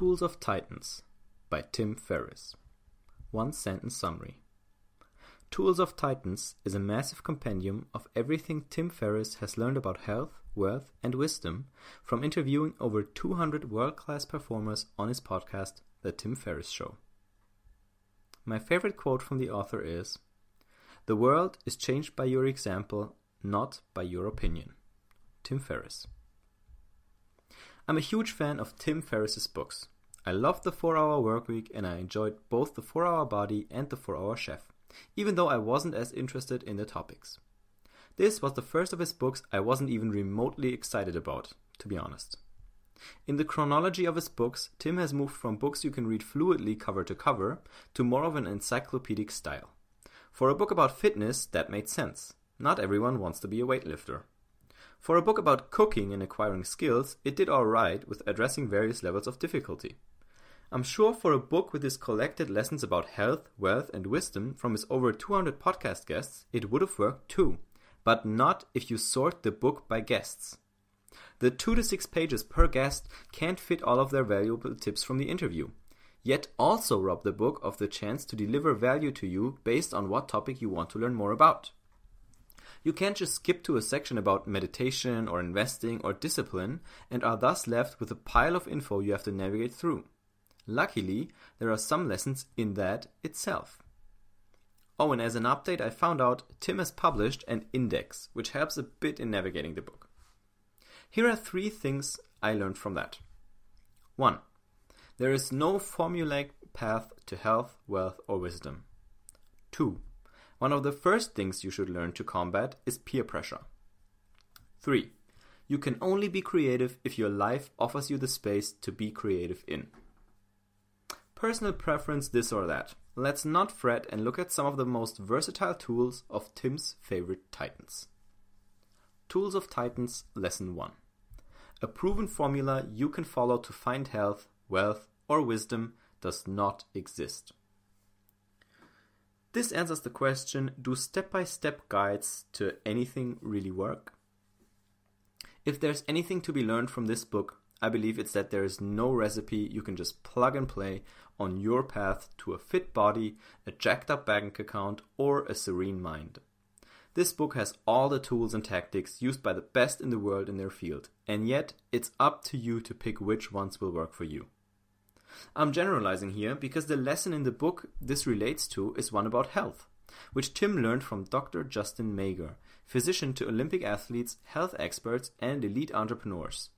Tools of Titans by Tim Ferriss. One sentence summary. Tools of Titans is a massive compendium of everything Tim Ferriss has learned about health, wealth, and wisdom from interviewing over 200 world class performers on his podcast, The Tim Ferriss Show. My favorite quote from the author is The world is changed by your example, not by your opinion. Tim Ferriss. I'm a huge fan of Tim Ferriss's books. I loved the 4 Hour Workweek and I enjoyed both the 4 Hour Body and the 4 Hour Chef, even though I wasn't as interested in the topics. This was the first of his books I wasn't even remotely excited about, to be honest. In the chronology of his books, Tim has moved from books you can read fluidly cover to cover to more of an encyclopedic style. For a book about fitness, that made sense. Not everyone wants to be a weightlifter. For a book about cooking and acquiring skills, it did alright with addressing various levels of difficulty. I'm sure for a book with his collected lessons about health, wealth, and wisdom from his over 200 podcast guests, it would have worked too. But not if you sort the book by guests. The two to six pages per guest can't fit all of their valuable tips from the interview, yet also rob the book of the chance to deliver value to you based on what topic you want to learn more about. You can't just skip to a section about meditation or investing or discipline and are thus left with a pile of info you have to navigate through. Luckily, there are some lessons in that itself. Oh, and as an update, I found out Tim has published an index, which helps a bit in navigating the book. Here are three things I learned from that. 1. There is no formulaic path to health, wealth, or wisdom. 2. One of the first things you should learn to combat is peer pressure. 3. You can only be creative if your life offers you the space to be creative in. Personal preference this or that. Let's not fret and look at some of the most versatile tools of Tim's favorite titans. Tools of Titans Lesson 1 A proven formula you can follow to find health, wealth, or wisdom does not exist. This answers the question Do step by step guides to anything really work? If there's anything to be learned from this book, I believe it's that there is no recipe you can just plug and play on your path to a fit body, a jacked up bank account, or a serene mind. This book has all the tools and tactics used by the best in the world in their field, and yet it's up to you to pick which ones will work for you. I'm generalizing here because the lesson in the book this relates to is one about health, which Tim learned from Dr. Justin Mager, physician to Olympic athletes, health experts, and elite entrepreneurs.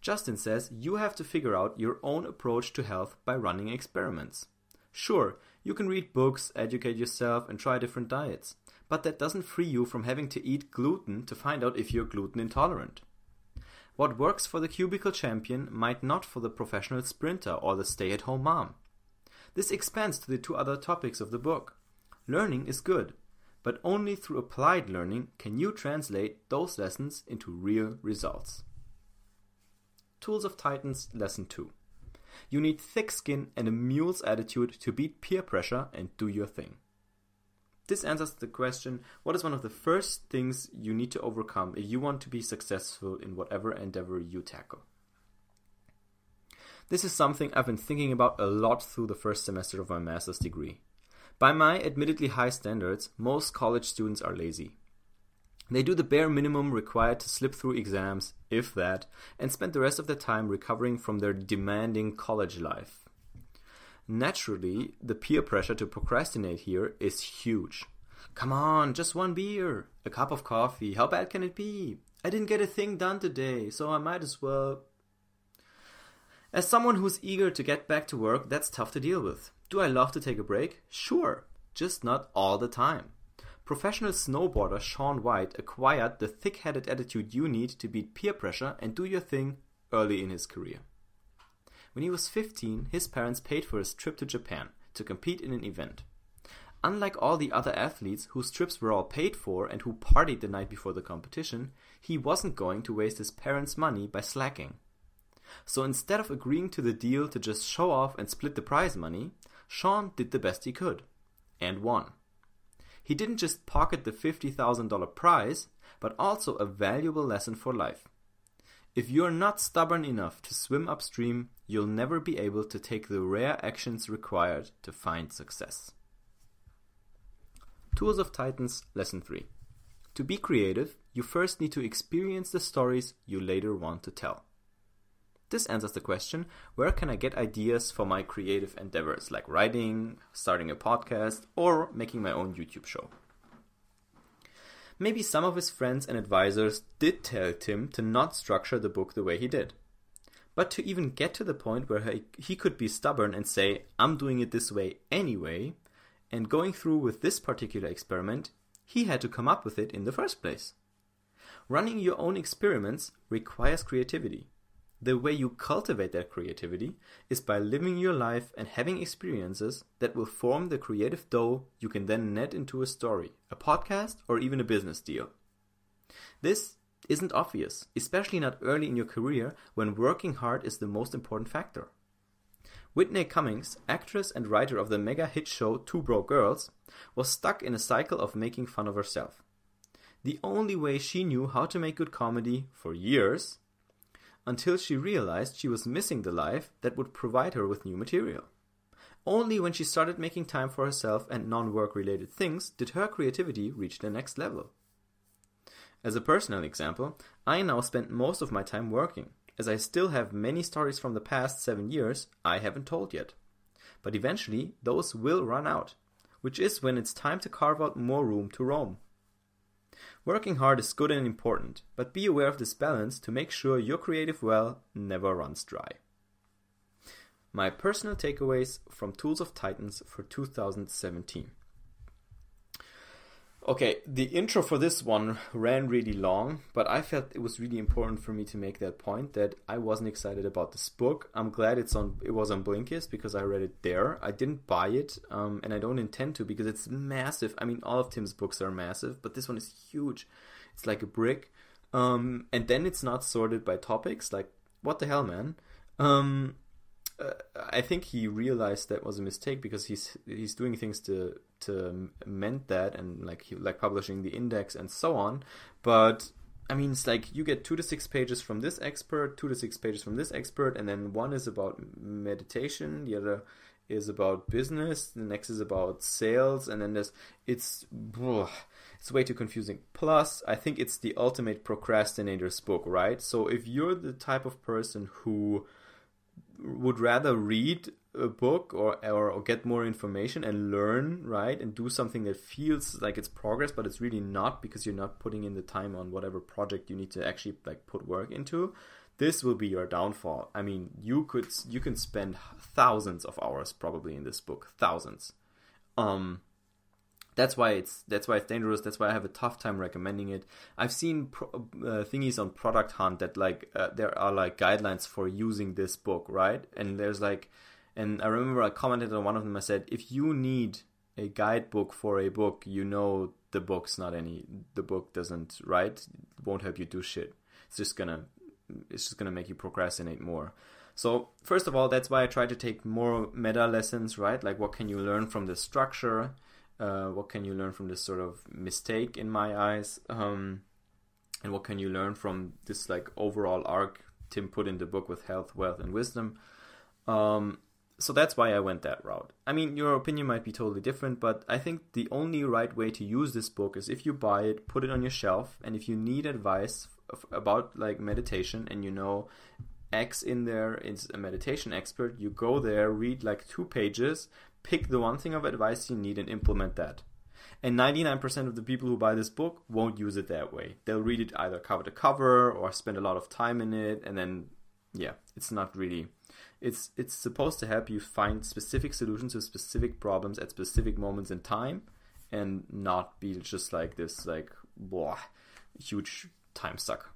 Justin says you have to figure out your own approach to health by running experiments. Sure, you can read books, educate yourself, and try different diets, but that doesn't free you from having to eat gluten to find out if you're gluten intolerant. What works for the cubicle champion might not for the professional sprinter or the stay at home mom. This expands to the two other topics of the book. Learning is good, but only through applied learning can you translate those lessons into real results. Tools of Titans Lesson 2 You need thick skin and a mule's attitude to beat peer pressure and do your thing. This answers the question what is one of the first things you need to overcome if you want to be successful in whatever endeavor you tackle? This is something I've been thinking about a lot through the first semester of my master's degree. By my admittedly high standards, most college students are lazy. They do the bare minimum required to slip through exams, if that, and spend the rest of their time recovering from their demanding college life. Naturally, the peer pressure to procrastinate here is huge. Come on, just one beer, a cup of coffee, how bad can it be? I didn't get a thing done today, so I might as well. As someone who's eager to get back to work, that's tough to deal with. Do I love to take a break? Sure, just not all the time. Professional snowboarder Shaun White acquired the thick headed attitude you need to beat peer pressure and do your thing early in his career. When he was 15, his parents paid for his trip to Japan to compete in an event. Unlike all the other athletes whose trips were all paid for and who partied the night before the competition, he wasn't going to waste his parents' money by slacking. So instead of agreeing to the deal to just show off and split the prize money, Shaun did the best he could and won. He didn't just pocket the $50,000 prize, but also a valuable lesson for life. If you're not stubborn enough to swim upstream, you'll never be able to take the rare actions required to find success. Tools of Titans Lesson 3 To be creative, you first need to experience the stories you later want to tell. This answers the question where can I get ideas for my creative endeavors like writing, starting a podcast, or making my own YouTube show? Maybe some of his friends and advisors did tell Tim to not structure the book the way he did. But to even get to the point where he, could be stubborn and say, I'm doing it this way anyway, and going through with this particular experiment, he had to come up with it in the first place. Running your own experiments requires creativity. The way you cultivate that creativity is by living your life and having experiences that will form the creative dough you can then net into a story, a podcast, or even a business deal. This isn't obvious, especially not early in your career when working hard is the most important factor. Whitney Cummings, actress and writer of the mega hit show Two Broke Girls, was stuck in a cycle of making fun of herself. The only way she knew how to make good comedy for years until she realized she was missing the life that would provide her with new material. Only when she started making time for herself and non work related things did her creativity reach the next level. As a personal example, I now spend most of my time working, as I still have many stories from the past seven years I haven't told yet. But eventually, those will run out, which is when it's time to carve out more room to roam. Working hard is good and important, but be aware of this balance to make sure your creative well never runs dry. My personal takeaways from Tools of Titans for 2017. Okay, the intro for this one ran really long, but I felt it was really important for me to make that point that I wasn't excited about this book. I'm glad it's on it was on Blinkist because I read it there. I didn't buy it, um, and I don't intend to because it's massive. I mean, all of Tim's books are massive, but this one is huge. It's like a brick, um, and then it's not sorted by topics. Like, what the hell, man? Um, uh, I think he realized that was a mistake because he's he's doing things to to mend that and like he, like publishing the index and so on. But I mean, it's like you get two to six pages from this expert, two to six pages from this expert, and then one is about meditation, the other is about business, the next is about sales, and then there's it's ugh, it's way too confusing. Plus, I think it's the ultimate procrastinator's book, right? So if you're the type of person who would rather read a book or, or, or get more information and learn right and do something that feels like it's progress but it's really not because you're not putting in the time on whatever project you need to actually like put work into. This will be your downfall. I mean you could you can spend thousands of hours probably in this book. Thousands. Um that's why it's that's why it's dangerous. That's why I have a tough time recommending it. I've seen pro, uh, thingies on Product Hunt that like uh, there are like guidelines for using this book, right? And there's like, and I remember I commented on one of them. I said, if you need a guidebook for a book, you know the book's not any. The book doesn't right. Won't help you do shit. It's just gonna it's just gonna make you procrastinate more. So first of all, that's why I try to take more meta lessons, right? Like what can you learn from the structure? Uh, what can you learn from this sort of mistake in my eyes? Um, and what can you learn from this like overall arc Tim put in the book with health, wealth, and wisdom? Um, so that's why I went that route. I mean, your opinion might be totally different, but I think the only right way to use this book is if you buy it, put it on your shelf, and if you need advice about like meditation and you know X in there is a meditation expert, you go there, read like two pages, pick the one thing of advice you need and implement that. And 99% of the people who buy this book won't use it that way. They'll read it either cover to cover or spend a lot of time in it and then yeah, it's not really it's it's supposed to help you find specific solutions to specific problems at specific moments in time and not be just like this like blah, huge time suck.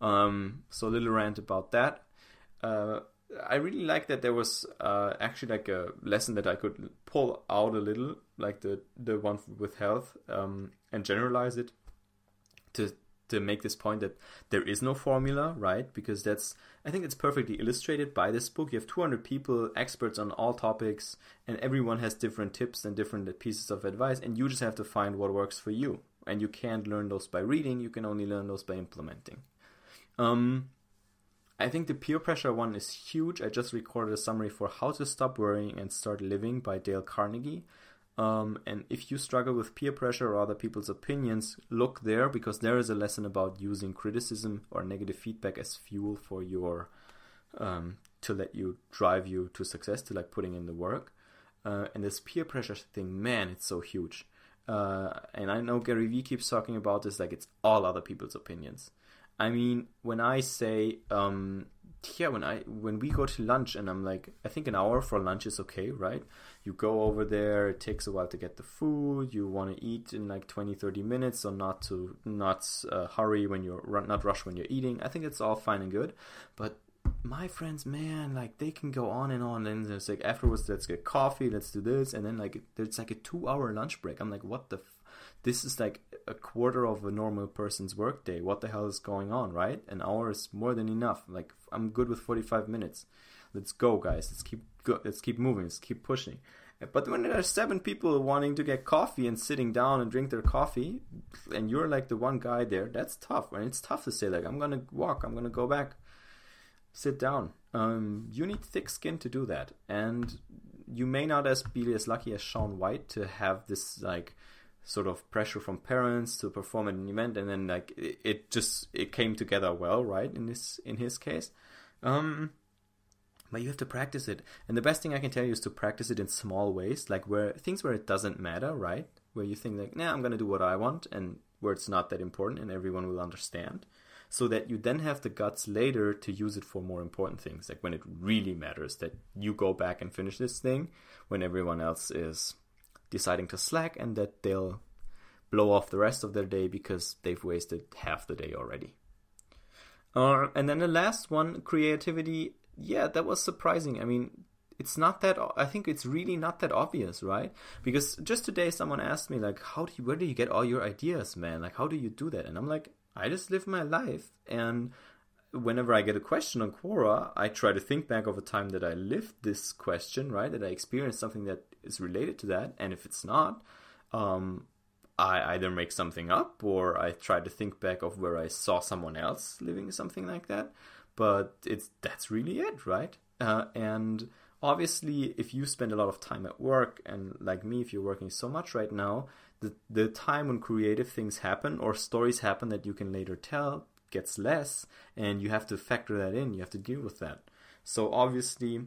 Um, so a little rant about that. Uh, I really like that there was uh, actually like a lesson that I could pull out a little, like the the one with health, um, and generalize it to to make this point that there is no formula, right? Because that's I think it's perfectly illustrated by this book. You have 200 people, experts on all topics, and everyone has different tips and different pieces of advice, and you just have to find what works for you. And you can't learn those by reading; you can only learn those by implementing. Um, I think the peer pressure one is huge. I just recorded a summary for How to Stop Worrying and Start Living by Dale Carnegie. Um, and if you struggle with peer pressure or other people's opinions, look there because there is a lesson about using criticism or negative feedback as fuel for your um, to let you drive you to success, to like putting in the work. Uh, and this peer pressure thing, man, it's so huge. Uh, and I know Gary Vee keeps talking about this like it's all other people's opinions. I mean, when I say um, yeah, when I when we go to lunch and I'm like, I think an hour for lunch is okay, right? You go over there, it takes a while to get the food, you want to eat in like 20, 30 minutes, so not to not uh, hurry when you're not rush when you're eating. I think it's all fine and good, but my friends, man, like they can go on and on, and it's like afterwards, let's get coffee, let's do this, and then like there's like a two-hour lunch break. I'm like, what the. This is like a quarter of a normal person's workday. What the hell is going on, right? An hour is more than enough. Like I'm good with 45 minutes. Let's go, guys. Let's keep go- let's keep moving. Let's keep pushing. But when there are seven people wanting to get coffee and sitting down and drink their coffee, and you're like the one guy there, that's tough. And it's tough to say like I'm gonna walk, I'm gonna go back, sit down. Um, you need thick skin to do that, and you may not as be as lucky as Shaun White to have this like sort of pressure from parents to perform at an event and then like it, it just it came together well right in this in his case. Um but you have to practice it. And the best thing i can tell you is to practice it in small ways like where things where it doesn't matter right? Where you think like nah i'm gonna do what i want and where it's not that important and everyone will understand. So that you then have the guts later to use it for more important things like when it really matters that you go back and finish this thing when everyone else is deciding to slack and that they'll blow off the rest of their day because they've wasted half the day already. Uh, and then the last one, creativity. Yeah, that was surprising. I mean, it's not that. I think it's really not that obvious, right? Because just today, someone asked me like, "How do you? Where do you get all your ideas, man? Like, how do you do that?" And I'm like, I just live my life, and whenever I get a question on Quora, I try to think back of a time that I lived this question, right? That I experienced something that is related to that. And if it's not, um, I either make something up or I try to think back of where I saw someone else living something like that. But it's that's really it, right? Uh, and obviously, if you spend a lot of time at work, and like me, if you're working so much right now, the the time when creative things happen or stories happen that you can later tell gets less, and you have to factor that in. You have to deal with that. So obviously,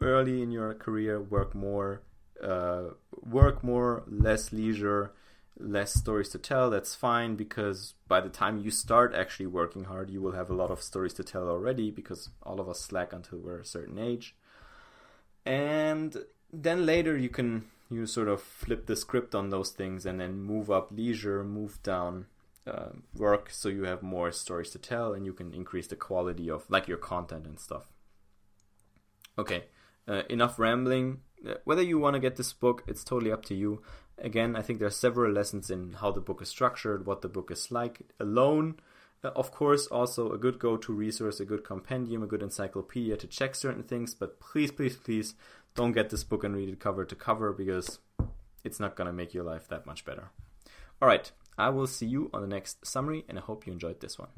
early in your career, work more, uh, work more, less leisure, less stories to tell. That's fine because by the time you start actually working hard, you will have a lot of stories to tell already because all of us slack until we're a certain age. And then later you can you sort of flip the script on those things and then move up leisure, move down uh, work so you have more stories to tell and you can increase the quality of like your content and stuff. Okay uh, enough rambling. Uh, whether you want to get this book it's totally up to you. Again i think there are several lessons in how the book is structured what the book is like alone. Uh, of course also a good go-to resource a good compendium a good encyclopedia to check certain things but please please please don't get this book and read it cover to cover because it's not going to make your life that much better. All right I will see you on the next summary and I hope you enjoyed this one.